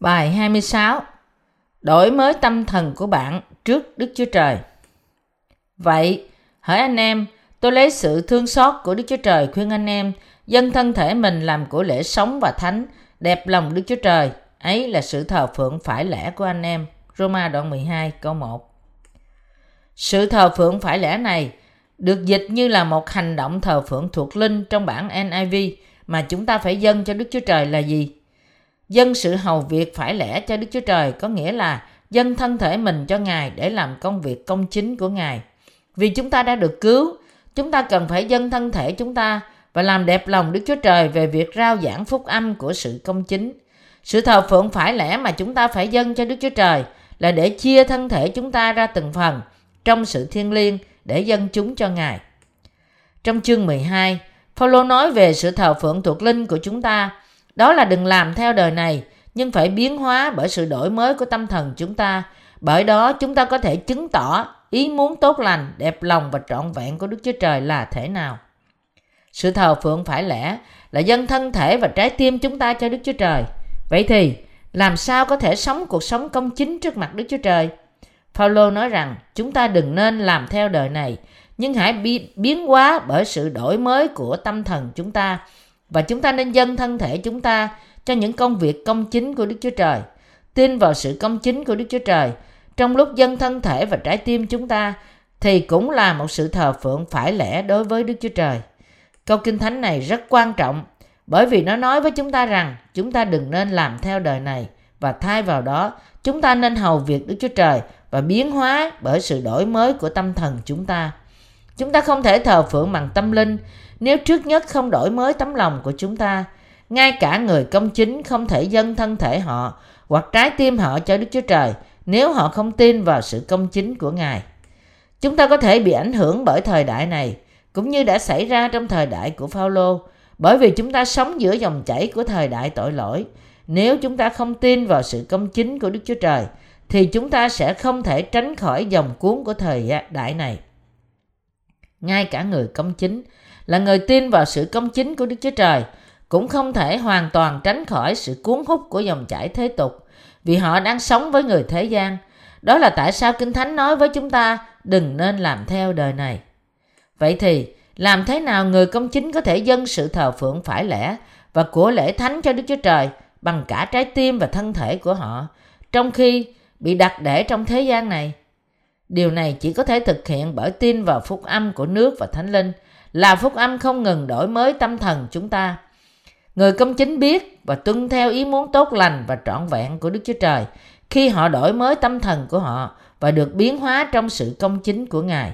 Bài 26 Đổi mới tâm thần của bạn trước Đức Chúa Trời Vậy, hỡi anh em, tôi lấy sự thương xót của Đức Chúa Trời khuyên anh em dân thân thể mình làm của lễ sống và thánh, đẹp lòng Đức Chúa Trời. Ấy là sự thờ phượng phải lẽ của anh em. Roma đoạn 12 câu 1 Sự thờ phượng phải lẽ này được dịch như là một hành động thờ phượng thuộc linh trong bản NIV mà chúng ta phải dâng cho Đức Chúa Trời là gì? Dân sự hầu việc phải lẽ cho Đức Chúa Trời có nghĩa là dân thân thể mình cho Ngài để làm công việc công chính của Ngài. Vì chúng ta đã được cứu, chúng ta cần phải dân thân thể chúng ta và làm đẹp lòng Đức Chúa Trời về việc rao giảng phúc âm của sự công chính. Sự thờ phượng phải lẽ mà chúng ta phải dâng cho Đức Chúa Trời là để chia thân thể chúng ta ra từng phần trong sự thiêng liêng để dâng chúng cho Ngài. Trong chương 12, Phaolô nói về sự thờ phượng thuộc linh của chúng ta đó là đừng làm theo đời này, nhưng phải biến hóa bởi sự đổi mới của tâm thần chúng ta. Bởi đó chúng ta có thể chứng tỏ ý muốn tốt lành, đẹp lòng và trọn vẹn của Đức Chúa Trời là thế nào. Sự thờ phượng phải lẽ là dân thân thể và trái tim chúng ta cho Đức Chúa Trời. Vậy thì, làm sao có thể sống cuộc sống công chính trước mặt Đức Chúa Trời? Phaolô nói rằng chúng ta đừng nên làm theo đời này, nhưng hãy biến hóa bởi sự đổi mới của tâm thần chúng ta và chúng ta nên dâng thân thể chúng ta cho những công việc công chính của Đức Chúa Trời. Tin vào sự công chính của Đức Chúa Trời trong lúc dâng thân thể và trái tim chúng ta, thì cũng là một sự thờ phượng phải lẽ đối với Đức Chúa Trời. Câu Kinh Thánh này rất quan trọng, bởi vì nó nói với chúng ta rằng chúng ta đừng nên làm theo đời này và thay vào đó, chúng ta nên hầu việc Đức Chúa Trời và biến hóa bởi sự đổi mới của tâm thần chúng ta. Chúng ta không thể thờ phượng bằng tâm linh nếu trước nhất không đổi mới tấm lòng của chúng ta. Ngay cả người công chính không thể dâng thân thể họ hoặc trái tim họ cho Đức Chúa Trời nếu họ không tin vào sự công chính của Ngài. Chúng ta có thể bị ảnh hưởng bởi thời đại này, cũng như đã xảy ra trong thời đại của Phaolô, bởi vì chúng ta sống giữa dòng chảy của thời đại tội lỗi. Nếu chúng ta không tin vào sự công chính của Đức Chúa Trời, thì chúng ta sẽ không thể tránh khỏi dòng cuốn của thời đại này. Ngay cả người công chính là người tin vào sự công chính của Đức Chúa Trời cũng không thể hoàn toàn tránh khỏi sự cuốn hút của dòng chảy thế tục vì họ đang sống với người thế gian. Đó là tại sao Kinh Thánh nói với chúng ta đừng nên làm theo đời này. Vậy thì, làm thế nào người công chính có thể dâng sự thờ phượng phải lẽ và của lễ thánh cho Đức Chúa Trời bằng cả trái tim và thân thể của họ, trong khi bị đặt để trong thế gian này? Điều này chỉ có thể thực hiện bởi tin vào phúc âm của nước và thánh linh, là phúc âm không ngừng đổi mới tâm thần chúng ta. Người công chính biết và tuân theo ý muốn tốt lành và trọn vẹn của Đức Chúa Trời khi họ đổi mới tâm thần của họ và được biến hóa trong sự công chính của Ngài.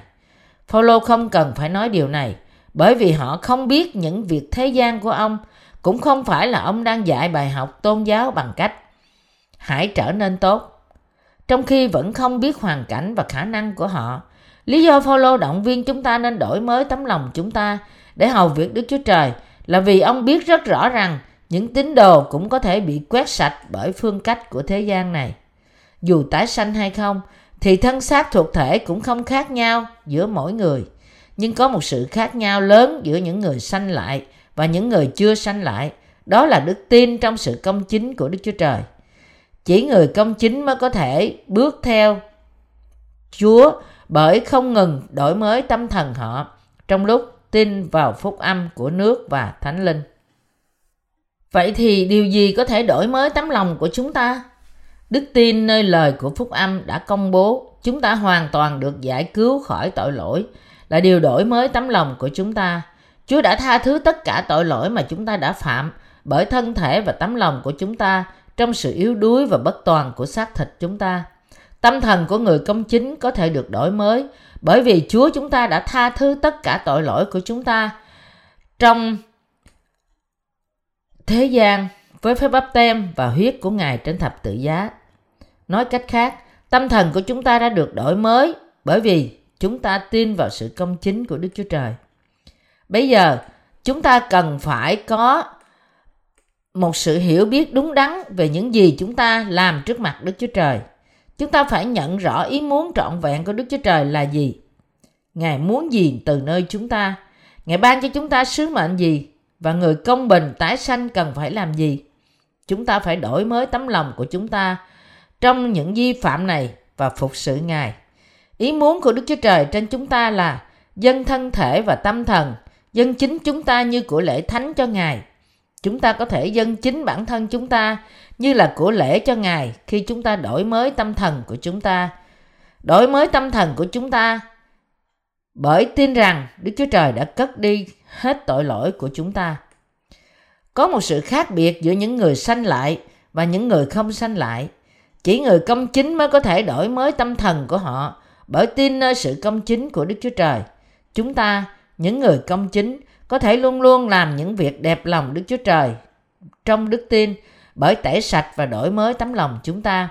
Phaolô không cần phải nói điều này bởi vì họ không biết những việc thế gian của ông cũng không phải là ông đang dạy bài học tôn giáo bằng cách hãy trở nên tốt trong khi vẫn không biết hoàn cảnh và khả năng của họ Lý do Phaolô động viên chúng ta nên đổi mới tấm lòng chúng ta để hầu việc Đức Chúa Trời là vì ông biết rất rõ rằng những tín đồ cũng có thể bị quét sạch bởi phương cách của thế gian này. Dù tái sanh hay không, thì thân xác thuộc thể cũng không khác nhau giữa mỗi người. Nhưng có một sự khác nhau lớn giữa những người sanh lại và những người chưa sanh lại. Đó là đức tin trong sự công chính của Đức Chúa Trời. Chỉ người công chính mới có thể bước theo Chúa bởi không ngừng đổi mới tâm thần họ trong lúc tin vào phúc âm của nước và thánh linh. Vậy thì điều gì có thể đổi mới tấm lòng của chúng ta? Đức tin nơi lời của phúc âm đã công bố, chúng ta hoàn toàn được giải cứu khỏi tội lỗi, là điều đổi mới tấm lòng của chúng ta. Chúa đã tha thứ tất cả tội lỗi mà chúng ta đã phạm bởi thân thể và tấm lòng của chúng ta trong sự yếu đuối và bất toàn của xác thịt chúng ta. Tâm thần của người công chính có thể được đổi mới bởi vì Chúa chúng ta đã tha thứ tất cả tội lỗi của chúng ta trong thế gian với phép bắp tem và huyết của Ngài trên thập tự giá. Nói cách khác, tâm thần của chúng ta đã được đổi mới bởi vì chúng ta tin vào sự công chính của Đức Chúa Trời. Bây giờ, chúng ta cần phải có một sự hiểu biết đúng đắn về những gì chúng ta làm trước mặt Đức Chúa Trời. Chúng ta phải nhận rõ ý muốn trọn vẹn của Đức Chúa Trời là gì. Ngài muốn gì từ nơi chúng ta? Ngài ban cho chúng ta sứ mệnh gì? Và người công bình tái sanh cần phải làm gì? Chúng ta phải đổi mới tấm lòng của chúng ta trong những vi phạm này và phục sự Ngài. Ý muốn của Đức Chúa Trời trên chúng ta là dân thân thể và tâm thần, dân chính chúng ta như của lễ thánh cho Ngài. Chúng ta có thể dân chính bản thân chúng ta như là của lễ cho Ngài khi chúng ta đổi mới tâm thần của chúng ta. Đổi mới tâm thần của chúng ta bởi tin rằng Đức Chúa Trời đã cất đi hết tội lỗi của chúng ta. Có một sự khác biệt giữa những người sanh lại và những người không sanh lại. Chỉ người công chính mới có thể đổi mới tâm thần của họ bởi tin nơi sự công chính của Đức Chúa Trời. Chúng ta, những người công chính, có thể luôn luôn làm những việc đẹp lòng Đức Chúa Trời trong đức tin bởi tẩy sạch và đổi mới tấm lòng chúng ta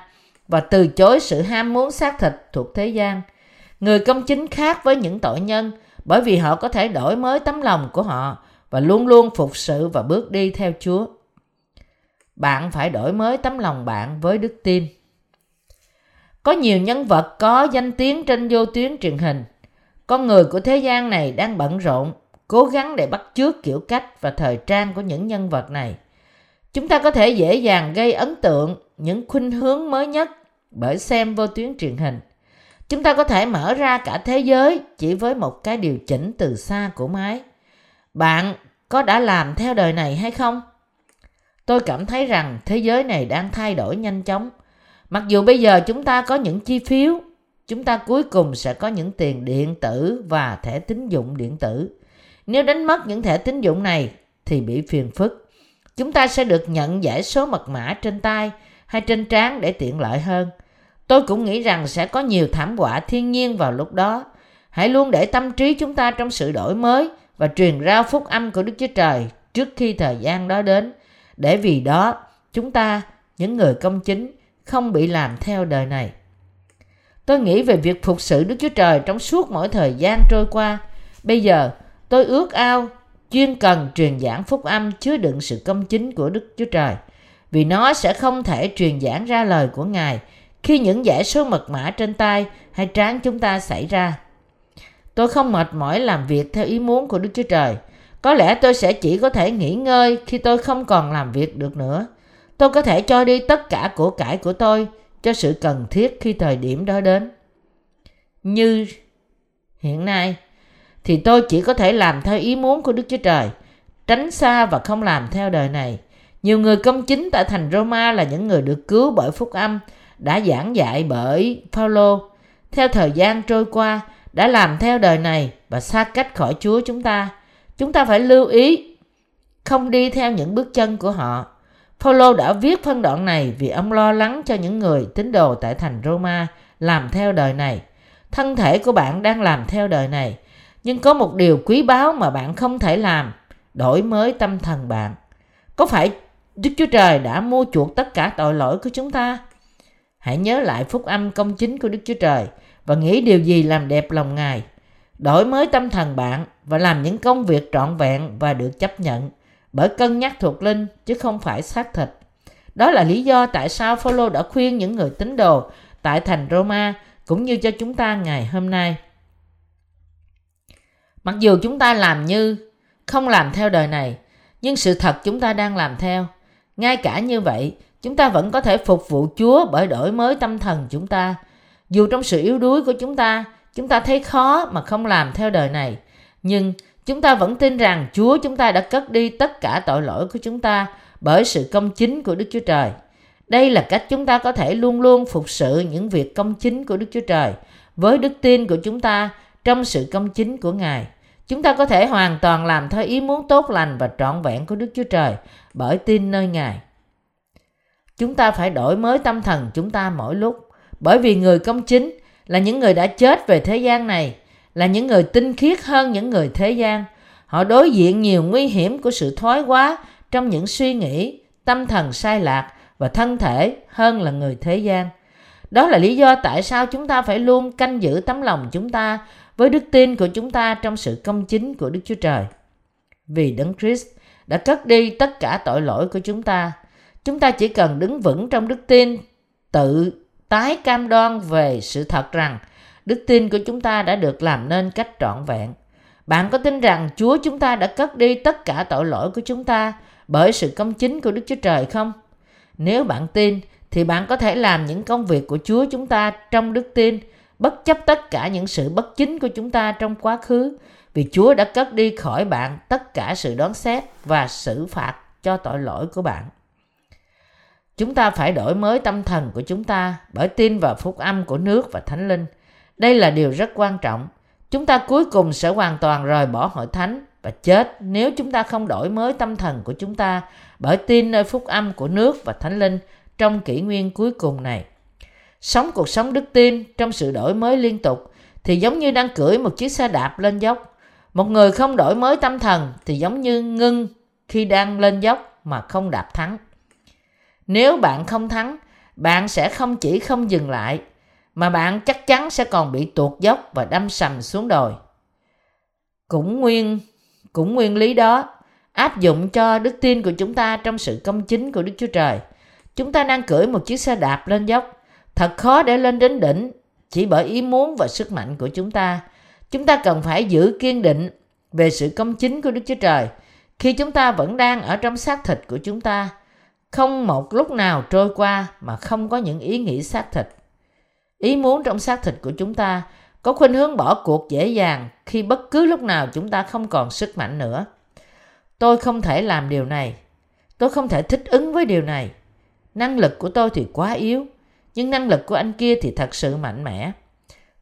và từ chối sự ham muốn xác thịt thuộc thế gian. Người công chính khác với những tội nhân bởi vì họ có thể đổi mới tấm lòng của họ và luôn luôn phục sự và bước đi theo Chúa. Bạn phải đổi mới tấm lòng bạn với đức tin. Có nhiều nhân vật có danh tiếng trên vô tuyến truyền hình. Con người của thế gian này đang bận rộn, cố gắng để bắt chước kiểu cách và thời trang của những nhân vật này. Chúng ta có thể dễ dàng gây ấn tượng những khuynh hướng mới nhất bởi xem vô tuyến truyền hình. Chúng ta có thể mở ra cả thế giới chỉ với một cái điều chỉnh từ xa của máy. Bạn có đã làm theo đời này hay không? Tôi cảm thấy rằng thế giới này đang thay đổi nhanh chóng. Mặc dù bây giờ chúng ta có những chi phiếu, chúng ta cuối cùng sẽ có những tiền điện tử và thẻ tín dụng điện tử. Nếu đánh mất những thẻ tín dụng này thì bị phiền phức. Chúng ta sẽ được nhận giải số mật mã trên tay hay trên trán để tiện lợi hơn. Tôi cũng nghĩ rằng sẽ có nhiều thảm họa thiên nhiên vào lúc đó. Hãy luôn để tâm trí chúng ta trong sự đổi mới và truyền rao phúc âm của Đức Chúa Trời trước khi thời gian đó đến. Để vì đó, chúng ta, những người công chính, không bị làm theo đời này. Tôi nghĩ về việc phục sự Đức Chúa Trời trong suốt mỗi thời gian trôi qua. Bây giờ, tôi ước ao chuyên cần truyền giảng phúc âm chứa đựng sự công chính của Đức Chúa Trời. Vì nó sẽ không thể truyền giảng ra lời của Ngài khi những giải số mật mã trên tay hay trán chúng ta xảy ra. Tôi không mệt mỏi làm việc theo ý muốn của Đức Chúa Trời. Có lẽ tôi sẽ chỉ có thể nghỉ ngơi khi tôi không còn làm việc được nữa. Tôi có thể cho đi tất cả của cải của tôi cho sự cần thiết khi thời điểm đó đến. Như hiện nay, thì tôi chỉ có thể làm theo ý muốn của Đức Chúa Trời, tránh xa và không làm theo đời này. Nhiều người công chính tại thành Roma là những người được cứu bởi phúc âm, đã giảng dạy bởi Phaolô. Theo thời gian trôi qua, đã làm theo đời này và xa cách khỏi Chúa chúng ta. Chúng ta phải lưu ý không đi theo những bước chân của họ. Phaolô đã viết phân đoạn này vì ông lo lắng cho những người tín đồ tại thành Roma làm theo đời này. Thân thể của bạn đang làm theo đời này, nhưng có một điều quý báu mà bạn không thể làm, đổi mới tâm thần bạn. Có phải Đức Chúa Trời đã mua chuộc tất cả tội lỗi của chúng ta? Hãy nhớ lại phúc âm công chính của Đức Chúa Trời và nghĩ điều gì làm đẹp lòng Ngài. Đổi mới tâm thần bạn và làm những công việc trọn vẹn và được chấp nhận bởi cân nhắc thuộc linh chứ không phải xác thịt. Đó là lý do tại sao Phaolô đã khuyên những người tín đồ tại thành Roma cũng như cho chúng ta ngày hôm nay. Mặc dù chúng ta làm như không làm theo đời này, nhưng sự thật chúng ta đang làm theo. Ngay cả như vậy, chúng ta vẫn có thể phục vụ Chúa bởi đổi mới tâm thần chúng ta. Dù trong sự yếu đuối của chúng ta, chúng ta thấy khó mà không làm theo đời này, nhưng chúng ta vẫn tin rằng Chúa chúng ta đã cất đi tất cả tội lỗi của chúng ta bởi sự công chính của Đức Chúa Trời. Đây là cách chúng ta có thể luôn luôn phục sự những việc công chính của Đức Chúa Trời với đức tin của chúng ta trong sự công chính của Ngài. Chúng ta có thể hoàn toàn làm theo ý muốn tốt lành và trọn vẹn của Đức Chúa Trời bởi tin nơi Ngài. Chúng ta phải đổi mới tâm thần chúng ta mỗi lúc bởi vì người công chính là những người đã chết về thế gian này, là những người tinh khiết hơn những người thế gian. Họ đối diện nhiều nguy hiểm của sự thoái hóa trong những suy nghĩ, tâm thần sai lạc và thân thể hơn là người thế gian. Đó là lý do tại sao chúng ta phải luôn canh giữ tấm lòng chúng ta với đức tin của chúng ta trong sự công chính của Đức Chúa Trời. Vì Đấng Christ đã cất đi tất cả tội lỗi của chúng ta. Chúng ta chỉ cần đứng vững trong đức tin, tự tái cam đoan về sự thật rằng đức tin của chúng ta đã được làm nên cách trọn vẹn. Bạn có tin rằng Chúa chúng ta đã cất đi tất cả tội lỗi của chúng ta bởi sự công chính của Đức Chúa Trời không? Nếu bạn tin thì bạn có thể làm những công việc của Chúa chúng ta trong đức tin, bất chấp tất cả những sự bất chính của chúng ta trong quá khứ, vì Chúa đã cất đi khỏi bạn tất cả sự đoán xét và xử phạt cho tội lỗi của bạn. Chúng ta phải đổi mới tâm thần của chúng ta bởi tin vào phúc âm của nước và thánh linh. Đây là điều rất quan trọng. Chúng ta cuối cùng sẽ hoàn toàn rời bỏ hội thánh và chết nếu chúng ta không đổi mới tâm thần của chúng ta bởi tin nơi phúc âm của nước và thánh linh trong kỷ nguyên cuối cùng này. Sống cuộc sống đức tin trong sự đổi mới liên tục thì giống như đang cưỡi một chiếc xe đạp lên dốc. Một người không đổi mới tâm thần thì giống như ngưng khi đang lên dốc mà không đạp thắng. Nếu bạn không thắng, bạn sẽ không chỉ không dừng lại, mà bạn chắc chắn sẽ còn bị tuột dốc và đâm sầm xuống đồi. Cũng nguyên cũng nguyên lý đó áp dụng cho đức tin của chúng ta trong sự công chính của Đức Chúa Trời. Chúng ta đang cưỡi một chiếc xe đạp lên dốc, thật khó để lên đến đỉnh chỉ bởi ý muốn và sức mạnh của chúng ta. Chúng ta cần phải giữ kiên định về sự công chính của Đức Chúa Trời khi chúng ta vẫn đang ở trong xác thịt của chúng ta không một lúc nào trôi qua mà không có những ý nghĩ xác thịt. Ý muốn trong xác thịt của chúng ta có khuynh hướng bỏ cuộc dễ dàng khi bất cứ lúc nào chúng ta không còn sức mạnh nữa. Tôi không thể làm điều này. Tôi không thể thích ứng với điều này. Năng lực của tôi thì quá yếu, nhưng năng lực của anh kia thì thật sự mạnh mẽ.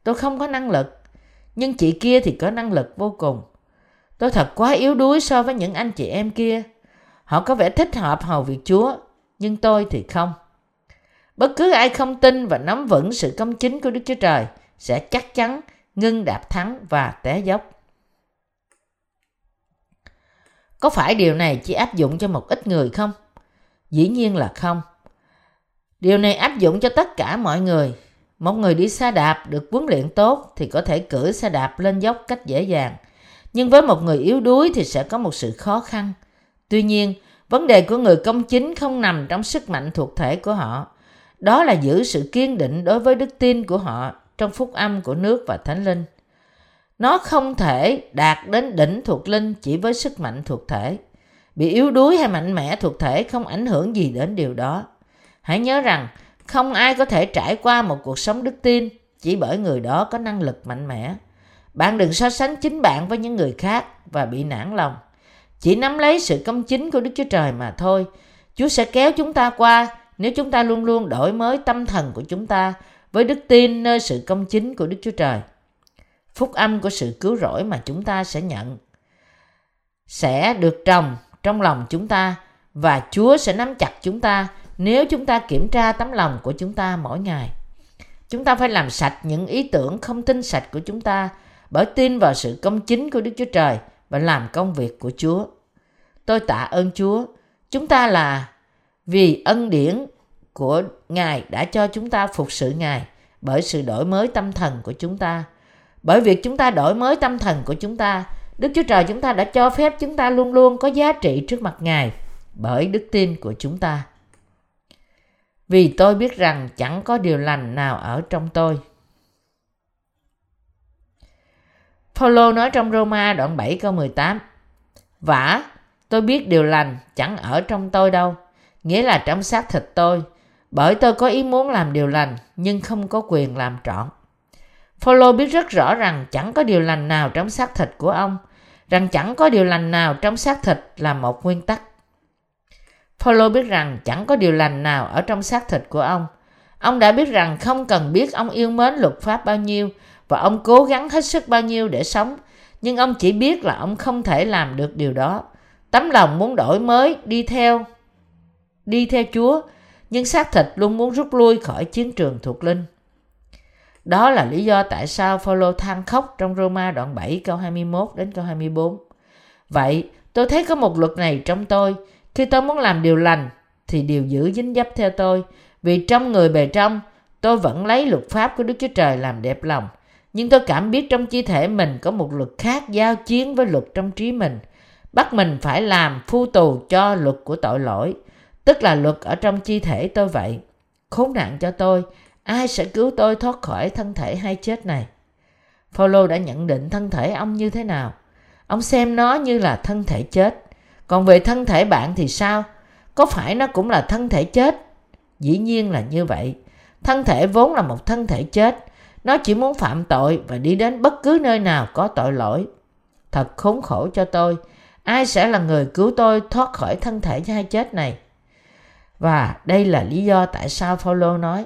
Tôi không có năng lực, nhưng chị kia thì có năng lực vô cùng. Tôi thật quá yếu đuối so với những anh chị em kia. Họ có vẻ thích hợp hầu việc Chúa, nhưng tôi thì không. Bất cứ ai không tin và nắm vững sự công chính của Đức Chúa Trời sẽ chắc chắn ngưng đạp thắng và té dốc. Có phải điều này chỉ áp dụng cho một ít người không? Dĩ nhiên là không. Điều này áp dụng cho tất cả mọi người. Một người đi xe đạp được huấn luyện tốt thì có thể cưỡi xe đạp lên dốc cách dễ dàng. Nhưng với một người yếu đuối thì sẽ có một sự khó khăn. Tuy nhiên, vấn đề của người công chính không nằm trong sức mạnh thuộc thể của họ. Đó là giữ sự kiên định đối với đức tin của họ trong phúc âm của nước và thánh linh. Nó không thể đạt đến đỉnh thuộc linh chỉ với sức mạnh thuộc thể. Bị yếu đuối hay mạnh mẽ thuộc thể không ảnh hưởng gì đến điều đó. Hãy nhớ rằng, không ai có thể trải qua một cuộc sống đức tin chỉ bởi người đó có năng lực mạnh mẽ. Bạn đừng so sánh chính bạn với những người khác và bị nản lòng. Chỉ nắm lấy sự công chính của Đức Chúa Trời mà thôi. Chúa sẽ kéo chúng ta qua nếu chúng ta luôn luôn đổi mới tâm thần của chúng ta với đức tin nơi sự công chính của Đức Chúa Trời. Phúc âm của sự cứu rỗi mà chúng ta sẽ nhận sẽ được trồng trong lòng chúng ta và Chúa sẽ nắm chặt chúng ta nếu chúng ta kiểm tra tấm lòng của chúng ta mỗi ngày. Chúng ta phải làm sạch những ý tưởng không tin sạch của chúng ta bởi tin vào sự công chính của Đức Chúa Trời và làm công việc của Chúa. Tôi tạ ơn Chúa. Chúng ta là vì ân điển của Ngài đã cho chúng ta phục sự Ngài bởi sự đổi mới tâm thần của chúng ta. Bởi việc chúng ta đổi mới tâm thần của chúng ta, Đức Chúa Trời chúng ta đã cho phép chúng ta luôn luôn có giá trị trước mặt Ngài bởi đức tin của chúng ta. Vì tôi biết rằng chẳng có điều lành nào ở trong tôi. Paulo nói trong Roma đoạn 7 câu 18 Vả, tôi biết điều lành chẳng ở trong tôi đâu, nghĩa là trong xác thịt tôi, bởi tôi có ý muốn làm điều lành nhưng không có quyền làm trọn. Paulo biết rất rõ rằng chẳng có điều lành nào trong xác thịt của ông, rằng chẳng có điều lành nào trong xác thịt là một nguyên tắc. Phaolô biết rằng chẳng có điều lành nào ở trong xác thịt của ông. Ông đã biết rằng không cần biết ông yêu mến luật pháp bao nhiêu và ông cố gắng hết sức bao nhiêu để sống, nhưng ông chỉ biết là ông không thể làm được điều đó. Tấm lòng muốn đổi mới đi theo đi theo Chúa, nhưng xác thịt luôn muốn rút lui khỏi chiến trường thuộc linh. Đó là lý do tại sao Phaolô than khóc trong Roma đoạn 7 câu 21 đến câu 24. Vậy, tôi thấy có một luật này trong tôi, khi tôi muốn làm điều lành thì điều giữ dính dấp theo tôi, vì trong người bề trong tôi vẫn lấy luật pháp của Đức Chúa Trời làm đẹp lòng. Nhưng tôi cảm biết trong chi thể mình có một luật khác giao chiến với luật trong trí mình, bắt mình phải làm phu tù cho luật của tội lỗi, tức là luật ở trong chi thể tôi vậy. Khốn nạn cho tôi, ai sẽ cứu tôi thoát khỏi thân thể hay chết này? Phaolô đã nhận định thân thể ông như thế nào? Ông xem nó như là thân thể chết. Còn về thân thể bạn thì sao? Có phải nó cũng là thân thể chết Dĩ nhiên là như vậy. Thân thể vốn là một thân thể chết. Nó chỉ muốn phạm tội và đi đến bất cứ nơi nào có tội lỗi. Thật khốn khổ cho tôi. Ai sẽ là người cứu tôi thoát khỏi thân thể hai chết này? Và đây là lý do tại sao Phaolô nói,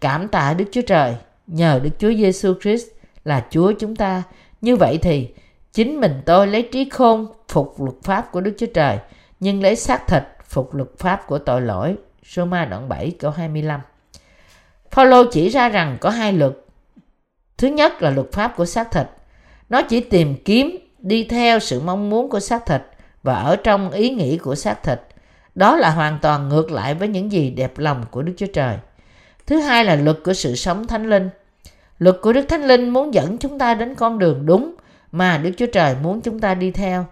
cảm tạ Đức Chúa Trời, nhờ Đức Chúa Giêsu Christ là Chúa chúng ta. Như vậy thì chính mình tôi lấy trí khôn phục luật pháp của Đức Chúa Trời, nhưng lấy xác thịt phục luật pháp của tội lỗi. Roma đoạn 7 câu 25 Phaolô chỉ ra rằng có hai luật. Thứ nhất là luật pháp của xác thịt. Nó chỉ tìm kiếm đi theo sự mong muốn của xác thịt và ở trong ý nghĩ của xác thịt. Đó là hoàn toàn ngược lại với những gì đẹp lòng của Đức Chúa Trời. Thứ hai là luật của sự sống thánh linh. Luật của Đức Thánh Linh muốn dẫn chúng ta đến con đường đúng mà Đức Chúa Trời muốn chúng ta đi theo.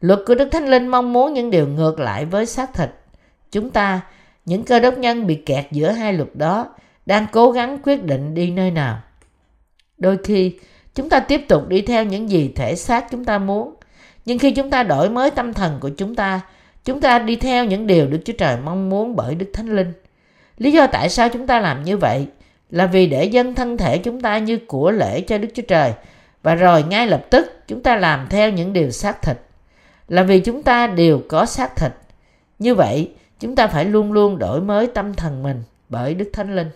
Luật của Đức Thánh Linh mong muốn những điều ngược lại với xác thịt. Chúng ta, những cơ đốc nhân bị kẹt giữa hai luật đó, đang cố gắng quyết định đi nơi nào. Đôi khi, chúng ta tiếp tục đi theo những gì thể xác chúng ta muốn. Nhưng khi chúng ta đổi mới tâm thần của chúng ta, chúng ta đi theo những điều Đức Chúa Trời mong muốn bởi Đức Thánh Linh. Lý do tại sao chúng ta làm như vậy là vì để dân thân thể chúng ta như của lễ cho Đức Chúa Trời và rồi ngay lập tức chúng ta làm theo những điều xác thịt là vì chúng ta đều có xác thịt. Như vậy, chúng ta phải luôn luôn đổi mới tâm thần mình bởi Đức Thánh Linh.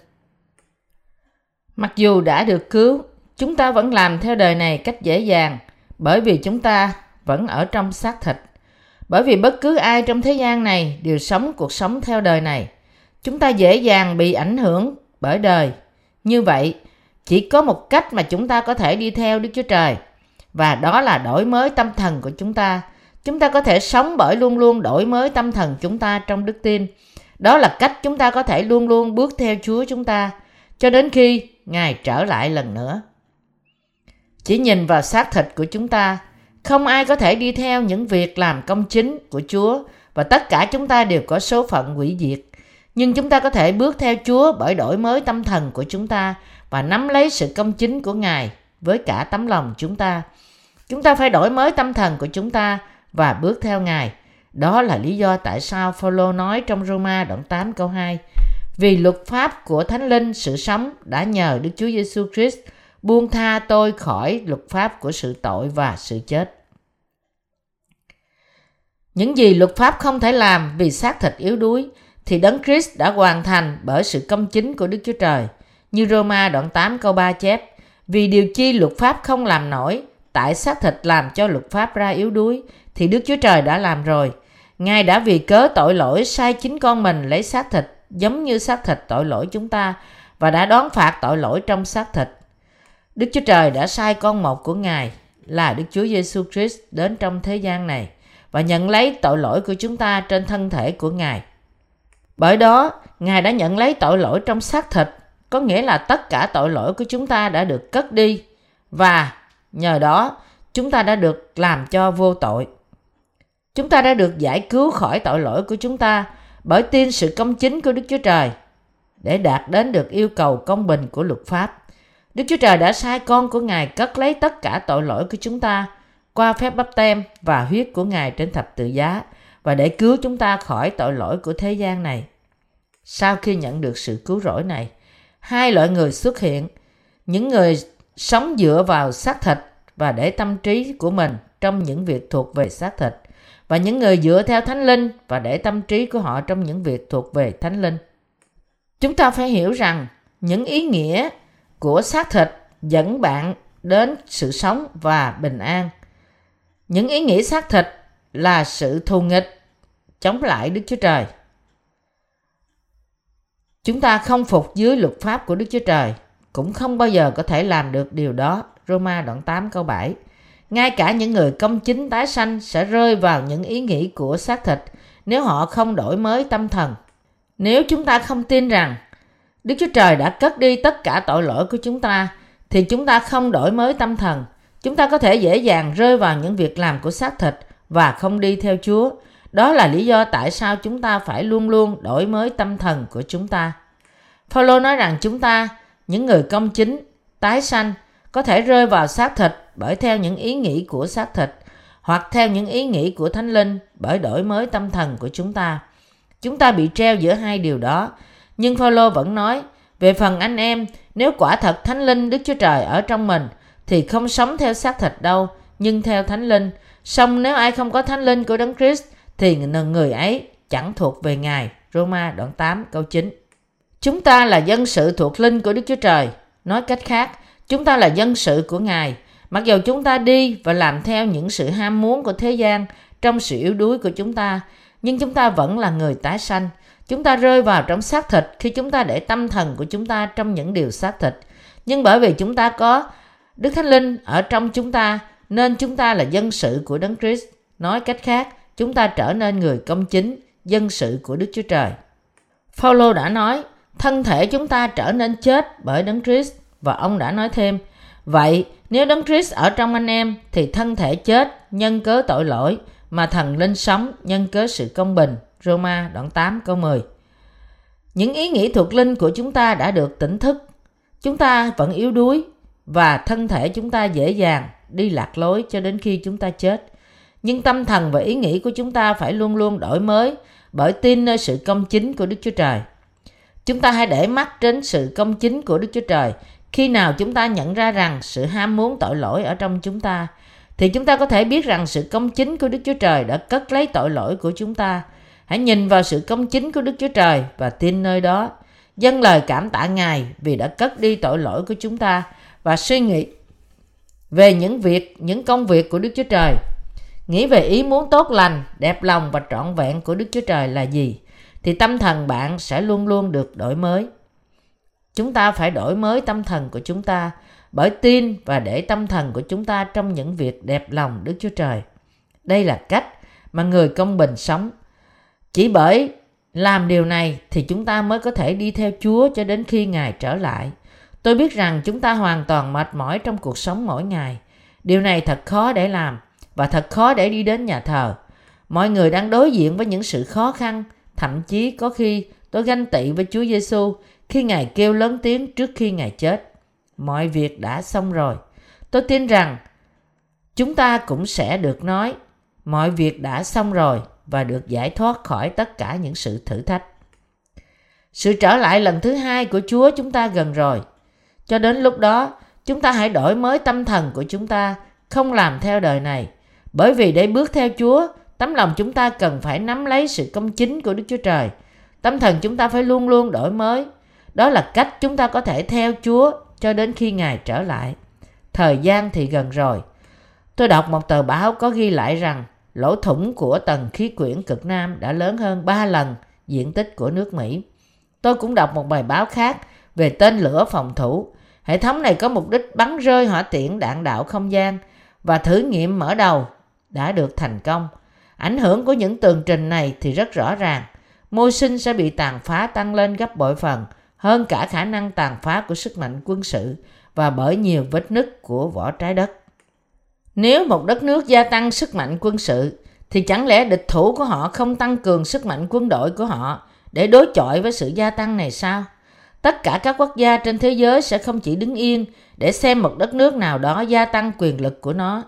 Mặc dù đã được cứu, chúng ta vẫn làm theo đời này cách dễ dàng bởi vì chúng ta vẫn ở trong xác thịt. Bởi vì bất cứ ai trong thế gian này đều sống cuộc sống theo đời này. Chúng ta dễ dàng bị ảnh hưởng bởi đời. Như vậy, chỉ có một cách mà chúng ta có thể đi theo Đức Chúa Trời và đó là đổi mới tâm thần của chúng ta. Chúng ta có thể sống bởi luôn luôn đổi mới tâm thần chúng ta trong đức tin. Đó là cách chúng ta có thể luôn luôn bước theo Chúa chúng ta cho đến khi Ngài trở lại lần nữa. Chỉ nhìn vào xác thịt của chúng ta, không ai có thể đi theo những việc làm công chính của Chúa và tất cả chúng ta đều có số phận hủy diệt. Nhưng chúng ta có thể bước theo Chúa bởi đổi mới tâm thần của chúng ta và nắm lấy sự công chính của Ngài với cả tấm lòng chúng ta. Chúng ta phải đổi mới tâm thần của chúng ta và bước theo Ngài. Đó là lý do tại sao Phaolô nói trong Roma đoạn 8 câu 2 Vì luật pháp của Thánh Linh, sự sống đã nhờ Đức Chúa Giêsu Christ buông tha tôi khỏi luật pháp của sự tội và sự chết. Những gì luật pháp không thể làm vì xác thịt yếu đuối thì Đấng Christ đã hoàn thành bởi sự công chính của Đức Chúa Trời. Như Roma đoạn 8 câu 3 chép, vì điều chi luật pháp không làm nổi, tại xác thịt làm cho luật pháp ra yếu đuối, thì Đức Chúa Trời đã làm rồi. Ngài đã vì cớ tội lỗi sai chính con mình lấy xác thịt, giống như xác thịt tội lỗi chúng ta, và đã đón phạt tội lỗi trong xác thịt. Đức Chúa Trời đã sai con một của Ngài là Đức Chúa Giêsu Christ đến trong thế gian này và nhận lấy tội lỗi của chúng ta trên thân thể của Ngài. Bởi đó, Ngài đã nhận lấy tội lỗi trong xác thịt, có nghĩa là tất cả tội lỗi của chúng ta đã được cất đi và nhờ đó chúng ta đã được làm cho vô tội. Chúng ta đã được giải cứu khỏi tội lỗi của chúng ta bởi tin sự công chính của Đức Chúa Trời để đạt đến được yêu cầu công bình của luật pháp. Đức Chúa Trời đã sai con của Ngài cất lấy tất cả tội lỗi của chúng ta qua phép bắp tem và huyết của Ngài trên thập tự giá và để cứu chúng ta khỏi tội lỗi của thế gian này. Sau khi nhận được sự cứu rỗi này, hai loại người xuất hiện, những người sống dựa vào xác thịt và để tâm trí của mình trong những việc thuộc về xác thịt và những người dựa theo thánh linh và để tâm trí của họ trong những việc thuộc về thánh linh. Chúng ta phải hiểu rằng những ý nghĩa của xác thịt dẫn bạn đến sự sống và bình an. Những ý nghĩa xác thịt là sự thù nghịch chống lại Đức Chúa Trời. Chúng ta không phục dưới luật pháp của Đức Chúa Trời, cũng không bao giờ có thể làm được điều đó. Roma đoạn 8 câu 7 ngay cả những người công chính tái sanh sẽ rơi vào những ý nghĩ của xác thịt nếu họ không đổi mới tâm thần. Nếu chúng ta không tin rằng Đức Chúa Trời đã cất đi tất cả tội lỗi của chúng ta, thì chúng ta không đổi mới tâm thần. Chúng ta có thể dễ dàng rơi vào những việc làm của xác thịt và không đi theo Chúa. Đó là lý do tại sao chúng ta phải luôn luôn đổi mới tâm thần của chúng ta. Phaolô nói rằng chúng ta, những người công chính, tái sanh, có thể rơi vào xác thịt bởi theo những ý nghĩ của xác thịt hoặc theo những ý nghĩ của thánh linh bởi đổi mới tâm thần của chúng ta. Chúng ta bị treo giữa hai điều đó. Nhưng Phaolô vẫn nói, về phần anh em, nếu quả thật Thánh Linh Đức Chúa Trời ở trong mình, thì không sống theo xác thịt đâu, nhưng theo Thánh Linh. Song nếu ai không có Thánh Linh của Đấng Christ, thì người ấy chẳng thuộc về Ngài. Roma đoạn 8 câu 9 Chúng ta là dân sự thuộc linh của Đức Chúa Trời. Nói cách khác, chúng ta là dân sự của Ngài. Mặc dù chúng ta đi và làm theo những sự ham muốn của thế gian trong sự yếu đuối của chúng ta, nhưng chúng ta vẫn là người tái sanh. Chúng ta rơi vào trong xác thịt khi chúng ta để tâm thần của chúng ta trong những điều xác thịt. Nhưng bởi vì chúng ta có Đức Thánh Linh ở trong chúng ta, nên chúng ta là dân sự của Đấng Christ. Nói cách khác, chúng ta trở nên người công chính, dân sự của Đức Chúa Trời. Phaolô đã nói, thân thể chúng ta trở nên chết bởi Đấng Christ và ông đã nói thêm, vậy nếu Đấng Christ ở trong anh em thì thân thể chết nhân cớ tội lỗi mà thần linh sống nhân cớ sự công bình. Roma đoạn 8 câu 10 Những ý nghĩ thuộc linh của chúng ta đã được tỉnh thức. Chúng ta vẫn yếu đuối và thân thể chúng ta dễ dàng đi lạc lối cho đến khi chúng ta chết. Nhưng tâm thần và ý nghĩ của chúng ta phải luôn luôn đổi mới bởi tin nơi sự công chính của Đức Chúa Trời. Chúng ta hãy để mắt đến sự công chính của Đức Chúa Trời. Khi nào chúng ta nhận ra rằng sự ham muốn tội lỗi ở trong chúng ta, thì chúng ta có thể biết rằng sự công chính của Đức Chúa Trời đã cất lấy tội lỗi của chúng ta. Hãy nhìn vào sự công chính của Đức Chúa Trời và tin nơi đó. Dâng lời cảm tạ Ngài vì đã cất đi tội lỗi của chúng ta và suy nghĩ về những việc, những công việc của Đức Chúa Trời. Nghĩ về ý muốn tốt lành, đẹp lòng và trọn vẹn của Đức Chúa Trời là gì? thì tâm thần bạn sẽ luôn luôn được đổi mới. Chúng ta phải đổi mới tâm thần của chúng ta bởi tin và để tâm thần của chúng ta trong những việc đẹp lòng Đức Chúa Trời. Đây là cách mà người công bình sống. Chỉ bởi làm điều này thì chúng ta mới có thể đi theo Chúa cho đến khi Ngài trở lại. Tôi biết rằng chúng ta hoàn toàn mệt mỏi trong cuộc sống mỗi ngày. Điều này thật khó để làm và thật khó để đi đến nhà thờ. Mọi người đang đối diện với những sự khó khăn Thậm chí có khi tôi ganh tị với Chúa Giêsu khi Ngài kêu lớn tiếng trước khi Ngài chết. Mọi việc đã xong rồi. Tôi tin rằng chúng ta cũng sẽ được nói mọi việc đã xong rồi và được giải thoát khỏi tất cả những sự thử thách. Sự trở lại lần thứ hai của Chúa chúng ta gần rồi. Cho đến lúc đó, chúng ta hãy đổi mới tâm thần của chúng ta, không làm theo đời này. Bởi vì để bước theo Chúa, Tấm lòng chúng ta cần phải nắm lấy sự công chính của Đức Chúa Trời. Tâm thần chúng ta phải luôn luôn đổi mới. Đó là cách chúng ta có thể theo Chúa cho đến khi Ngài trở lại. Thời gian thì gần rồi. Tôi đọc một tờ báo có ghi lại rằng lỗ thủng của tầng khí quyển cực Nam đã lớn hơn 3 lần diện tích của nước Mỹ. Tôi cũng đọc một bài báo khác về tên lửa phòng thủ. Hệ thống này có mục đích bắn rơi hỏa tiễn đạn đạo không gian và thử nghiệm mở đầu đã được thành công. Ảnh hưởng của những tường trình này thì rất rõ ràng. Môi sinh sẽ bị tàn phá tăng lên gấp bội phần, hơn cả khả năng tàn phá của sức mạnh quân sự và bởi nhiều vết nứt của vỏ trái đất. Nếu một đất nước gia tăng sức mạnh quân sự, thì chẳng lẽ địch thủ của họ không tăng cường sức mạnh quân đội của họ để đối chọi với sự gia tăng này sao? Tất cả các quốc gia trên thế giới sẽ không chỉ đứng yên để xem một đất nước nào đó gia tăng quyền lực của nó.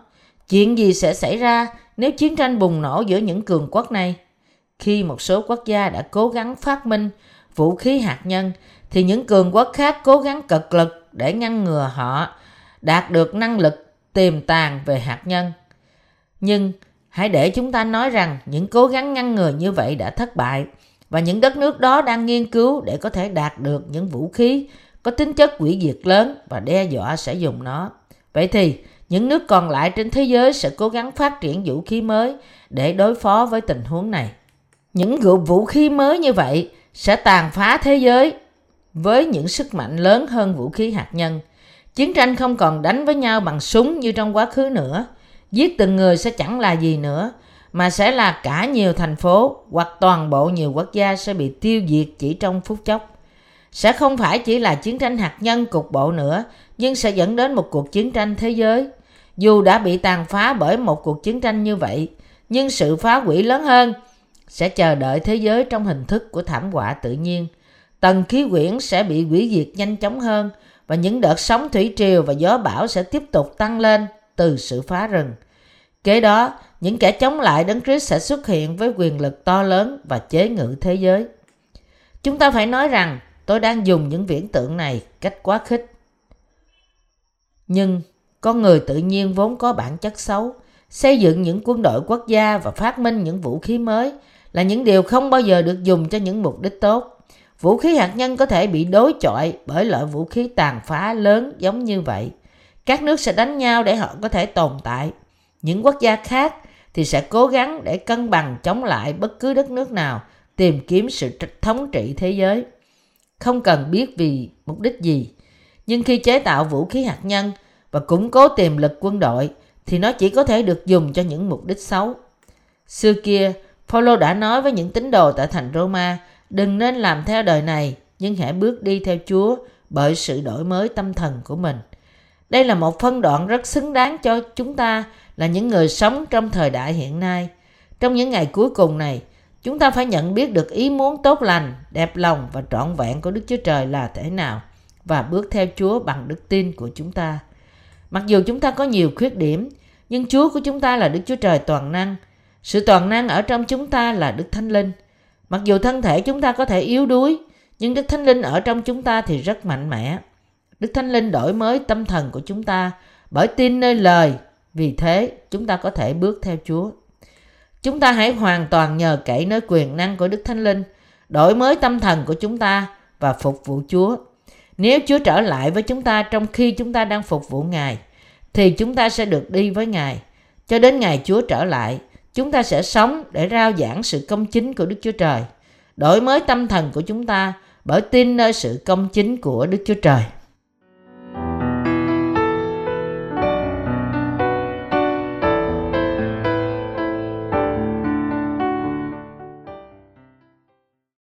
Chuyện gì sẽ xảy ra nếu chiến tranh bùng nổ giữa những cường quốc này, khi một số quốc gia đã cố gắng phát minh vũ khí hạt nhân, thì những cường quốc khác cố gắng cực lực để ngăn ngừa họ đạt được năng lực tiềm tàng về hạt nhân. Nhưng hãy để chúng ta nói rằng những cố gắng ngăn ngừa như vậy đã thất bại và những đất nước đó đang nghiên cứu để có thể đạt được những vũ khí có tính chất hủy diệt lớn và đe dọa sẽ dùng nó. Vậy thì những nước còn lại trên thế giới sẽ cố gắng phát triển vũ khí mới để đối phó với tình huống này. Những vũ khí mới như vậy sẽ tàn phá thế giới với những sức mạnh lớn hơn vũ khí hạt nhân. Chiến tranh không còn đánh với nhau bằng súng như trong quá khứ nữa. Giết từng người sẽ chẳng là gì nữa, mà sẽ là cả nhiều thành phố hoặc toàn bộ nhiều quốc gia sẽ bị tiêu diệt chỉ trong phút chốc. Sẽ không phải chỉ là chiến tranh hạt nhân cục bộ nữa, nhưng sẽ dẫn đến một cuộc chiến tranh thế giới. Dù đã bị tàn phá bởi một cuộc chiến tranh như vậy, nhưng sự phá hủy lớn hơn sẽ chờ đợi thế giới trong hình thức của thảm họa tự nhiên. Tầng khí quyển sẽ bị hủy diệt nhanh chóng hơn và những đợt sóng thủy triều và gió bão sẽ tiếp tục tăng lên từ sự phá rừng. Kế đó, những kẻ chống lại Đấng Christ sẽ xuất hiện với quyền lực to lớn và chế ngự thế giới. Chúng ta phải nói rằng tôi đang dùng những viễn tượng này cách quá khích. Nhưng con người tự nhiên vốn có bản chất xấu, xây dựng những quân đội quốc gia và phát minh những vũ khí mới là những điều không bao giờ được dùng cho những mục đích tốt. Vũ khí hạt nhân có thể bị đối chọi bởi loại vũ khí tàn phá lớn giống như vậy. Các nước sẽ đánh nhau để họ có thể tồn tại. Những quốc gia khác thì sẽ cố gắng để cân bằng chống lại bất cứ đất nước nào tìm kiếm sự thống trị thế giới. Không cần biết vì mục đích gì. Nhưng khi chế tạo vũ khí hạt nhân và củng cố tiềm lực quân đội thì nó chỉ có thể được dùng cho những mục đích xấu. Xưa kia, Paulo đã nói với những tín đồ tại thành Roma, đừng nên làm theo đời này, nhưng hãy bước đi theo Chúa bởi sự đổi mới tâm thần của mình. Đây là một phân đoạn rất xứng đáng cho chúng ta là những người sống trong thời đại hiện nay. Trong những ngày cuối cùng này, chúng ta phải nhận biết được ý muốn tốt lành, đẹp lòng và trọn vẹn của Đức Chúa Trời là thế nào và bước theo Chúa bằng đức tin của chúng ta. Mặc dù chúng ta có nhiều khuyết điểm, nhưng Chúa của chúng ta là Đức Chúa Trời toàn năng. Sự toàn năng ở trong chúng ta là Đức Thánh Linh. Mặc dù thân thể chúng ta có thể yếu đuối, nhưng Đức Thánh Linh ở trong chúng ta thì rất mạnh mẽ. Đức Thánh Linh đổi mới tâm thần của chúng ta bởi tin nơi lời. Vì thế, chúng ta có thể bước theo Chúa. Chúng ta hãy hoàn toàn nhờ cậy nơi quyền năng của Đức Thánh Linh, đổi mới tâm thần của chúng ta và phục vụ Chúa. Nếu Chúa trở lại với chúng ta trong khi chúng ta đang phục vụ Ngài, thì chúng ta sẽ được đi với Ngài. Cho đến ngày Chúa trở lại, chúng ta sẽ sống để rao giảng sự công chính của Đức Chúa Trời. Đổi mới tâm thần của chúng ta bởi tin nơi sự công chính của Đức Chúa Trời.